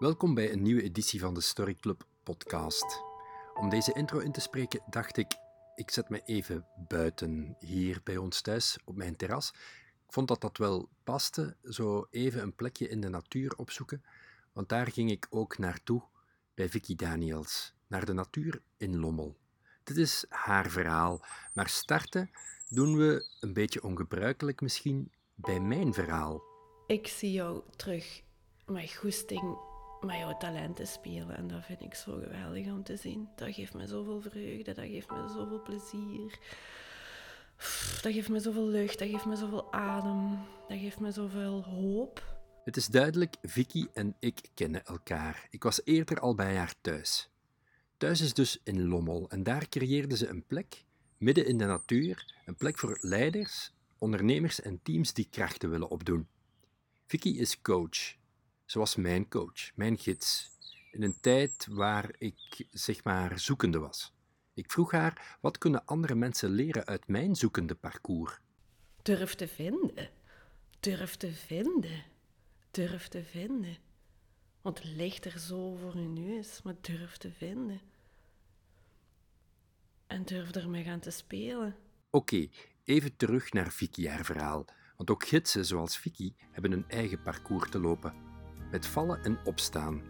Welkom bij een nieuwe editie van de Story Club podcast. Om deze intro in te spreken dacht ik, ik zet me even buiten hier bij ons thuis op mijn terras. Ik vond dat dat wel paste, zo even een plekje in de natuur opzoeken, want daar ging ik ook naartoe bij Vicky Daniels, naar de natuur in Lommel. Dit is haar verhaal, maar starten doen we een beetje ongebruikelijk misschien bij mijn verhaal. Ik zie jou terug met goesting met jouw talenten spelen. En dat vind ik zo geweldig om te zien. Dat geeft me zoveel vreugde, dat geeft me zoveel plezier. Dat geeft me zoveel lucht, dat geeft me zoveel adem, dat geeft me zoveel hoop. Het is duidelijk, Vicky en ik kennen elkaar. Ik was eerder al bij haar thuis. Thuis is dus in Lommel en daar creëerde ze een plek, midden in de natuur, een plek voor leiders, ondernemers en teams die krachten willen opdoen. Vicky is coach. Ze was mijn coach, mijn gids, in een tijd waar ik zeg maar zoekende was. Ik vroeg haar, wat kunnen andere mensen leren uit mijn zoekende parcours? Durf te vinden. Durf te vinden. Durf te vinden. Want het ligt er zo voor je neus, maar durf te vinden. En durf ermee gaan te spelen. Oké, even terug naar Vicky haar verhaal. Want ook gidsen zoals Vicky hebben een eigen parcours te lopen. Met vallen en opstaan.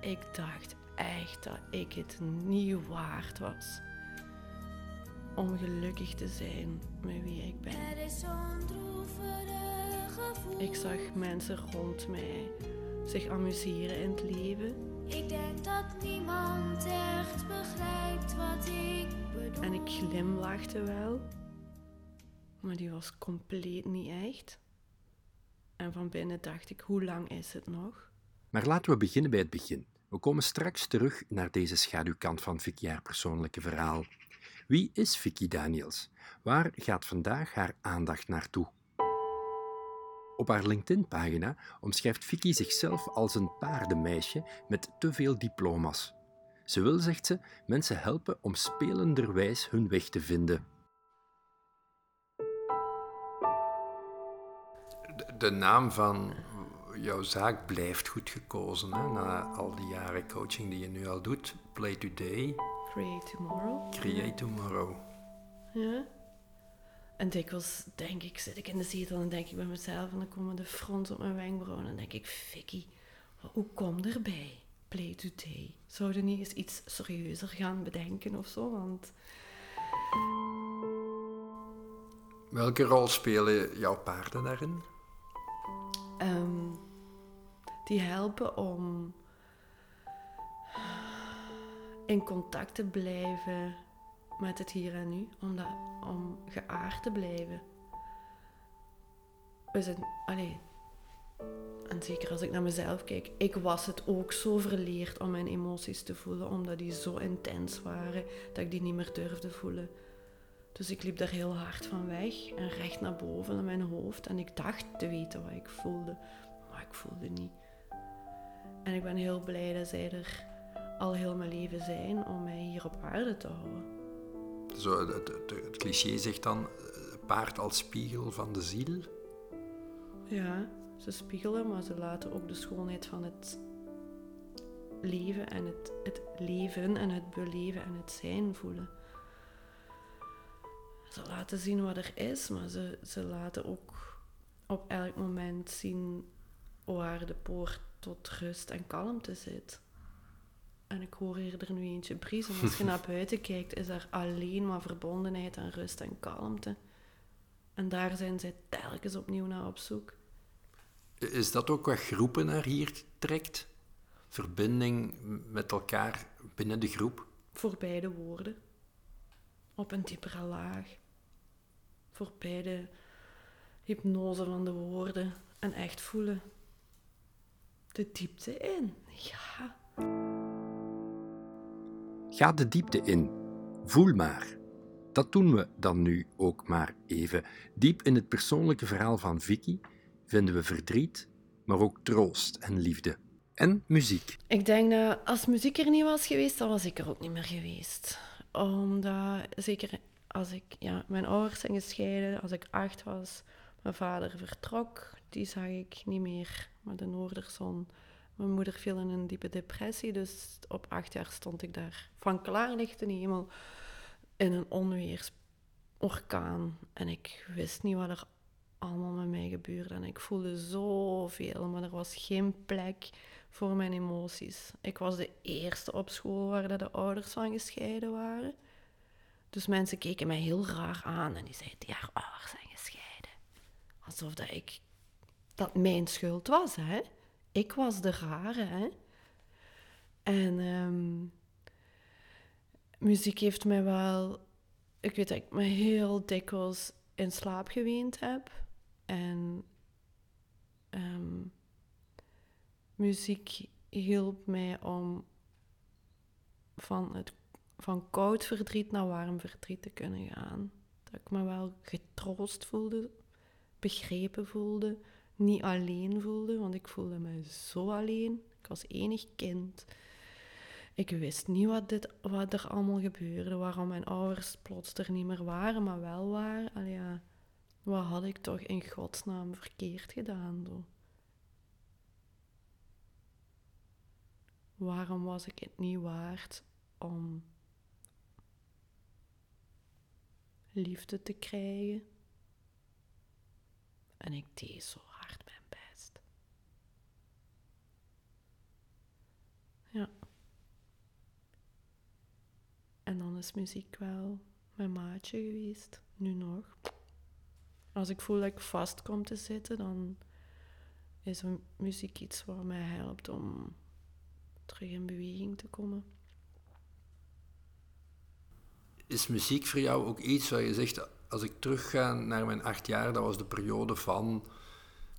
Ik dacht echt dat ik het niet waard was. Om gelukkig te zijn met wie ik ben. Er is zo'n droevig gevoel. Ik zag mensen rond mij zich amuseren in het leven. Ik denk dat niemand echt begrijpt wat ik bedoel. En ik glimlachte wel. Maar die was compleet niet echt. En van binnen dacht ik, hoe lang is het nog? Maar laten we beginnen bij het begin. We komen straks terug naar deze schaduwkant van Vicky haar persoonlijke verhaal. Wie is Vicky Daniels? Waar gaat vandaag haar aandacht naartoe? Op haar LinkedIn-pagina omschrijft Vicky zichzelf als een paardenmeisje met te veel diploma's. Ze wil, zegt ze, mensen helpen om spelenderwijs hun weg te vinden. De, naam van jouw zaak blijft goed gekozen. Hè? Na al die jaren coaching die je nu al doet. Play today, Create tomorrow. create tomorrow. Ja. En dikwijls denk ik, zit ik in de zetel en denk ik bij mezelf en dan komen de frons op mijn wenkbrauwen en denk ik, Vicky, hoe kom erbij? Play today. Zouden niet eens iets serieuzer gaan bedenken of zo? Want Welke rol spelen jouw paarden daarin? Ehm, die helpen om in contact te blijven met het hier en nu, om, dat, om geaard te blijven. We zijn, allee, en zeker als ik naar mezelf kijk, ik was het ook zo verleerd om mijn emoties te voelen, omdat die zo intens waren dat ik die niet meer durfde voelen. Dus ik liep daar heel hard van weg en recht naar boven in mijn hoofd. En ik dacht te weten wat ik voelde, maar ik voelde niet. En ik ben heel blij dat zij er al heel mijn leven zijn om mij hier op aarde te houden. Zo, het, het- het cliché zegt dan eh, paard als spiegel van de ziel. Ja, ze spiegelen, maar ze laten ook de schoonheid van het leven en het, het leven en het beleven en het zijn voelen. Ze laten zien wat er is, maar ze, ze laten ook op elk moment zien waar de poort tot rust en kalmte zit. En ik hoor hier er nu eentje briezen. Als je naar buiten kijkt, is er alleen maar verbondenheid en rust en kalmte. En daar zijn zij telkens opnieuw naar op zoek. Is dat ook wat groepen naar hier trekt? Verbinding met elkaar binnen de groep? Voorbij de woorden. Op een diepere laag. Voorbij de hypnose van de woorden. En echt voelen. De diepte in. Ja. Ga de diepte in. Voel maar. Dat doen we dan nu ook maar even. Diep in het persoonlijke verhaal van Vicky vinden we verdriet, maar ook troost en liefde. En muziek. Ik denk dat als muziek er niet was geweest, dan was ik er ook niet meer geweest. Omdat, zeker als ik, ja, mijn ouders zijn gescheiden, als ik acht was, mijn vader vertrok, die zag ik niet meer met de noorderzon. Mijn moeder viel in een diepe depressie, dus op acht jaar stond ik daar van klaarlichte hemel in een onweersorkaan. En ik wist niet wat er allemaal met mij gebeurde. En ik voelde zoveel, maar er was geen plek voor mijn emoties. Ik was de eerste op school waar de ouders van gescheiden waren. Dus mensen keken mij heel raar aan en die zeiden, ja, ouders zijn gescheiden. Alsof dat ik, dat mijn schuld was, hè. Ik was de rare, hè. En ehm, muziek heeft mij wel... Ik weet dat ik me heel dikwijls in slaap geweend heb. En ehm, muziek hielp mij om van, het, van koud verdriet naar warm verdriet te kunnen gaan. Dat ik me wel getroost voelde, begrepen voelde, niet alleen voelde, want ik voelde me zo alleen. Ik was enig kind. Ik wist niet wat, dit, wat er allemaal gebeurde, waarom mijn ouders plots er niet meer waren, maar wel waren. Allee, ja, wat had ik toch in godsnaam verkeerd gedaan? Waarom was ik het niet waard om liefde te krijgen? En ik deed zo hard mijn best. Ja. En dan is muziek wel mijn maatje geweest, nu nog. Als ik voel dat ik vast kom te zitten, dan is muziek iets wat mij helpt om terug in beweging te komen. Is muziek voor jou ook iets waar je zegt, als ik terugga naar mijn acht jaar, dat was de periode van...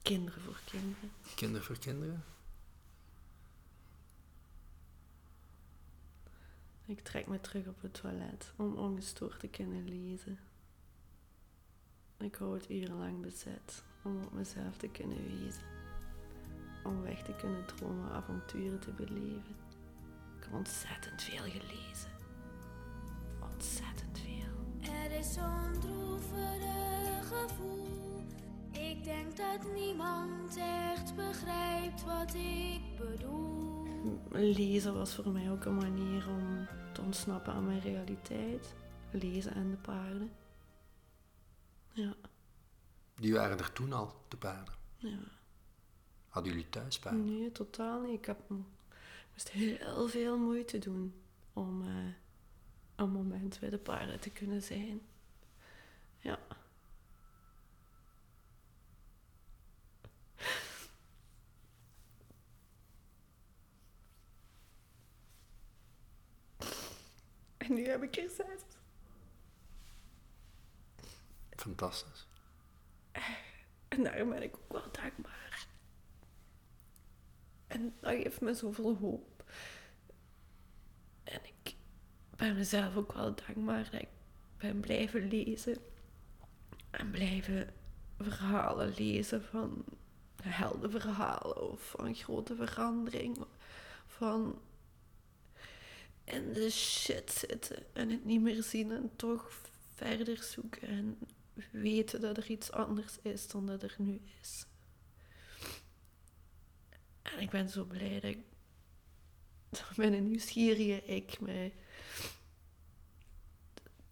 Kinderen voor kinderen. Kinderen voor kinderen? Ik trek me terug op het toilet om ongestoord te kunnen lezen. Ik hou het urenlang bezet om op mezelf te kunnen wezen. Om weg te kunnen dromen, avonturen te beleven. Ik heb ontzettend veel gelezen. Is zo'n droevig gevoel. Ik denk dat niemand echt begrijpt wat ik bedoel. Lezen was voor mij ook een manier om te ontsnappen aan mijn realiteit. Lezen en de paarden. Ja. Die waren er toen al, de paarden? Ja. Hadden jullie thuis paarden? Nee, totaal niet. Ik, heb, moest heel veel moeite doen om uh, een moment bij de paarden te kunnen zijn. Ja. En nu heb ik er zes. Fantastisch. En daarom ben ik ook wel dankbaar. En dat geeft me zoveel hoop. En ik ben mezelf ook wel dankbaar dat ik ben blijven lezen. En blijven verhalen lezen van heldenverhalen of van grote verandering. Van in de shit zitten en het niet meer zien en toch verder zoeken en weten dat er iets anders is dan dat er nu is. En ik ben zo blij dat, ik, dat mijn nieuwsgierige ik mij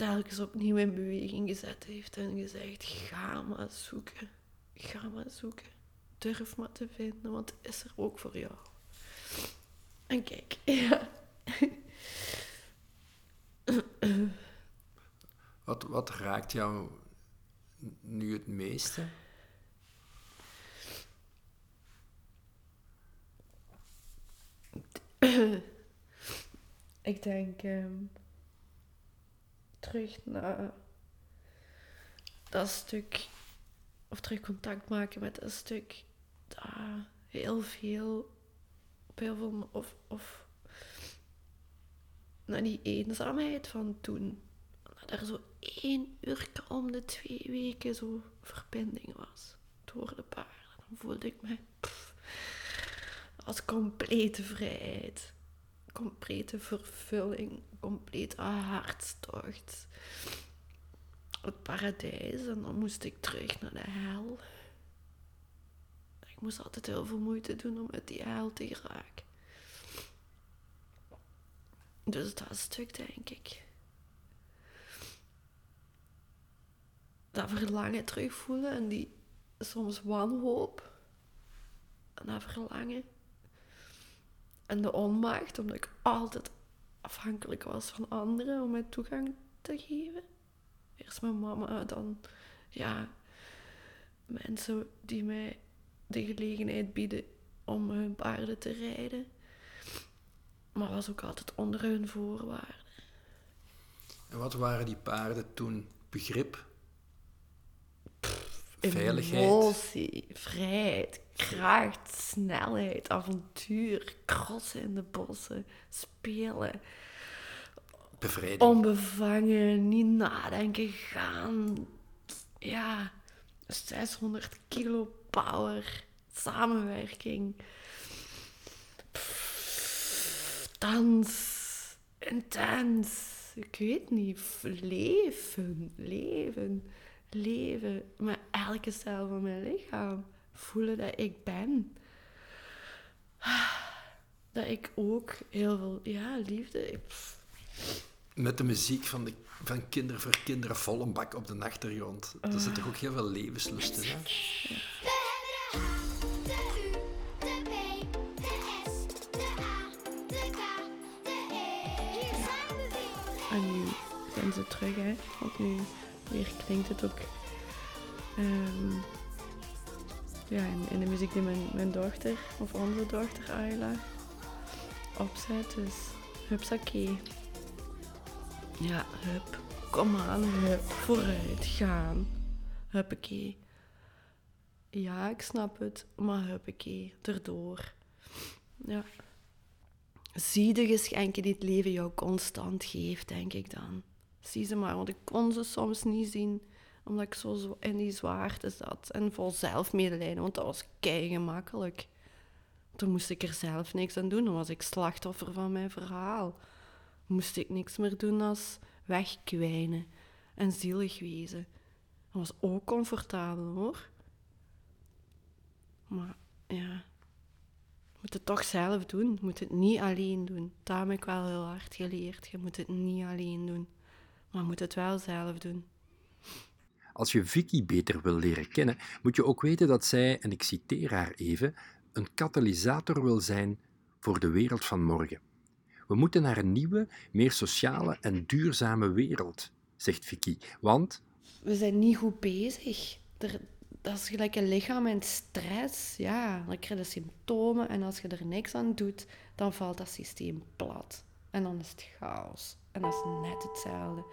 telkens opnieuw in beweging gezet heeft en gezegd: ga maar zoeken, ga maar zoeken, durf maar te vinden, want het is er ook voor jou. En kijk, ja. Wat, wat raakt jou nu het meeste? Ik denk um, terug naar dat stuk, of terug contact maken met dat stuk dat heel veel, op heel veel, of, of naar die eenzaamheid van toen. Dat er zo één uur om de twee weken zo verbinding was door de paarden. Dan voelde ik me als complete vrijheid, complete vervulling, complete hartstocht. Het paradijs en dan moest ik terug naar de hel. Ik moest altijd heel veel moeite doen om uit die aal te geraken. Dus dat stuk, denk ik. Dat verlangen terugvoelen en die soms wanhoop. En dat verlangen. En de onmacht, omdat ik altijd afhankelijk was van anderen om mij toegang te geven. Eerst mijn mama, dan ja, mensen die mij de gelegenheid bieden om hun paarden te rijden. Maar was ook altijd onder hun voorwaarden. En wat waren die paarden toen? Begrip? Veiligheid? Emotie, vrijheid, kracht, snelheid, avontuur, crossen in de bossen, spelen. Bevrijding? Onbevangen, niet nadenken, gaan. Ja, 600 kilo power, samenwerking. Pff, dans, intens. Ik weet niet, leven, leven, leven. Met elke cel van mijn lichaam. Voelen dat ik ben. Dat ik ook heel veel, ja, liefde. Met de muziek van, de, van Kinder voor Kinderen vol een bak op de achtergrond. Er zit toch ook heel veel levenslust in, hè? We hebben de A, de U, de B, de S, de A, de K, de E. Hier zijn we weer. En nu zijn ze terug, hè. Want nu weer klinkt het ook... ehm, ja, in, in de muziek die mijn, mijn dochter, of onze dochter Ayla, opzet. Dus hupsakee. Ja, hup. Kom aan, hup. Vooruit, gaan. Huppakee. Ja, ik snap het, maar huppakee. Erdoor. Ja. Zie de geschenken die het leven jou constant geeft, denk ik dan. Zie ze maar, want ik kon ze soms niet zien, omdat ik zo in die zwaarte zat. En vol zelfmedelijden, want dat was kei gemakkelijk. Toen moest ik er zelf niks aan doen, dan was ik slachtoffer van mijn verhaal. Moest ik niks meer doen als wegkwijnen en zielig wezen. Dat was ook comfortabel hoor. Maar ja, je moet het toch zelf doen. Je moet het niet alleen doen. Dat heb ik wel heel hard geleerd. Je moet het niet alleen doen. Maar je moet het wel zelf doen. Als je Vicky beter wil leren kennen, moet je ook weten dat zij, en ik citeer haar even, een katalysator wil zijn voor de wereld van morgen. We moeten naar een nieuwe, meer sociale en duurzame wereld, zegt Vicky. Want We zijn niet goed bezig. Er, dat is gelijk een lichaam in stress. Ja, dan krijg je symptomen. En als je er niks aan doet, dan valt dat systeem plat. En dan is het chaos. En dat is net hetzelfde.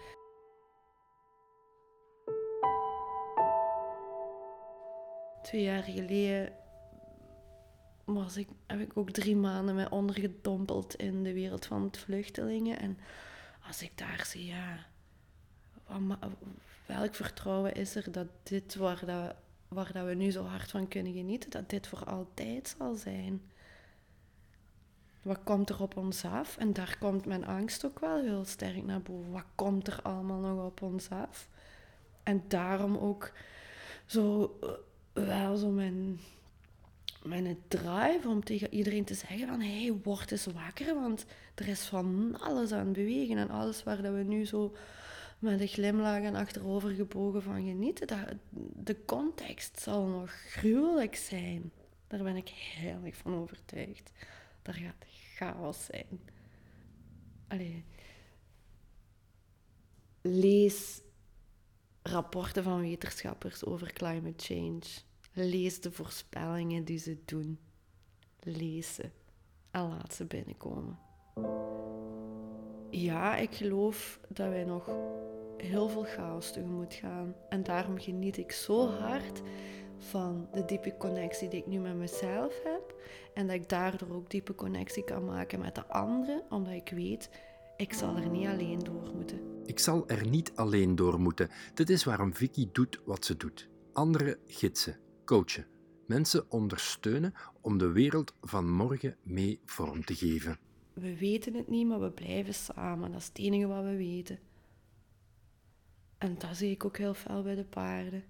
Twee jaar geleden was ik, heb ik ook drie maanden me ondergedompeld in de wereld van het vluchtelingen. En als ik daar zie, ja, welk vertrouwen is er dat dit waar, dat waar dat we nu zo hard van kunnen genieten, dat dit voor altijd zal zijn? Wat komt er op ons af? En daar komt mijn angst ook wel heel sterk naar boven. Wat komt er allemaal nog op ons af? En daarom ook zo eh, wel zo mijn, mijn drive om tegen iedereen te zeggen van hé, hey, word eens wakker, want er is van alles aan het bewegen en alles waar dat we nu zo met een glimlach en achterover gebogen van genieten, dat, de context zal nog gruwelijk zijn. Daar ben ik heel erg van overtuigd. Daar gaat chaos zijn. Allee. Lees rapporten van wetenschappers over climate change. Lees de voorspellingen die ze doen. Lees ze en laat ze binnenkomen. Ja, ik geloof dat wij nog heel veel chaos tegemoet gaan. En daarom geniet ik zo hard van de diepe connectie die ik nu met mezelf heb. En dat ik daardoor ook diepe connectie kan maken met de anderen, omdat ik weet, ik zal er niet alleen door moeten. ik zal er niet alleen door moeten. Dit is waarom Vicky doet wat ze doet. Anderen gidsen, coachen, mensen ondersteunen om de wereld van morgen mee vorm te geven. We weten het niet, maar we blijven samen. Dat is het enige wat we weten. En dat zie ik ook heel fel bij de paarden.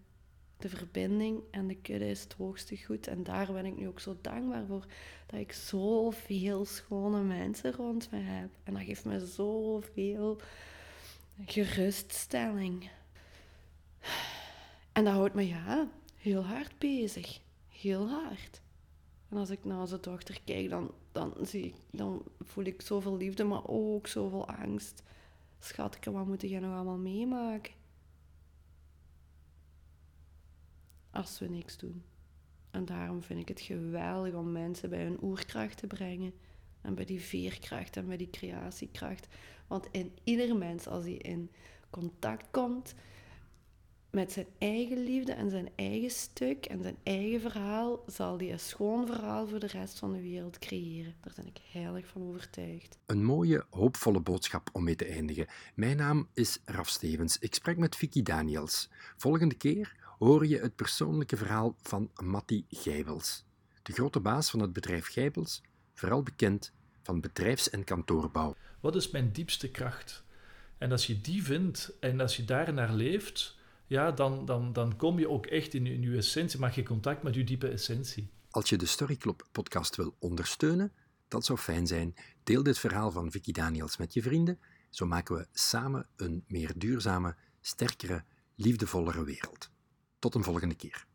De verbinding en de kudde is het hoogste goed. En daar ben ik nu ook zo dankbaar voor. Dat ik zoveel schone mensen rond me heb. En dat geeft me zoveel geruststelling. En dat houdt me ja, heel hard bezig. Heel hard. En als ik naar zijn dochter kijk, dan, dan, zie ik, dan voel ik zoveel liefde, maar ook zoveel angst. Schatke, wat moet jij nog allemaal meemaken? Als we niks doen. En daarom vind ik het geweldig om mensen bij hun oerkracht te brengen. En bij die veerkracht en bij die creatiekracht. Want in ieder mens, als hij in contact komt met zijn eigen liefde en zijn eigen stuk en zijn eigen verhaal, zal hij een schoon verhaal voor de rest van de wereld creëren. Daar ben ik heilig van overtuigd. Een mooie, hoopvolle boodschap om mee te eindigen. Mijn naam is Raf Stevens. Ik spreek met Vicky Daniels. Volgende keer hoor je het persoonlijke verhaal van Matti Gijbels. De grote baas van het bedrijf Gijbels, vooral bekend van bedrijfs- en kantoorbouw. Wat is mijn diepste kracht? En als je die vindt en als je daar naar leeft, ja, dan, dan, dan kom je ook echt in, in je essentie, maak je contact met je diepe essentie. Als je de Story Club podcast wil ondersteunen, dat zou fijn zijn. Deel dit verhaal van Vicky Daniels met je vrienden. Zo maken we samen een meer duurzame, sterkere, liefdevollere wereld. Tot een volgende keer.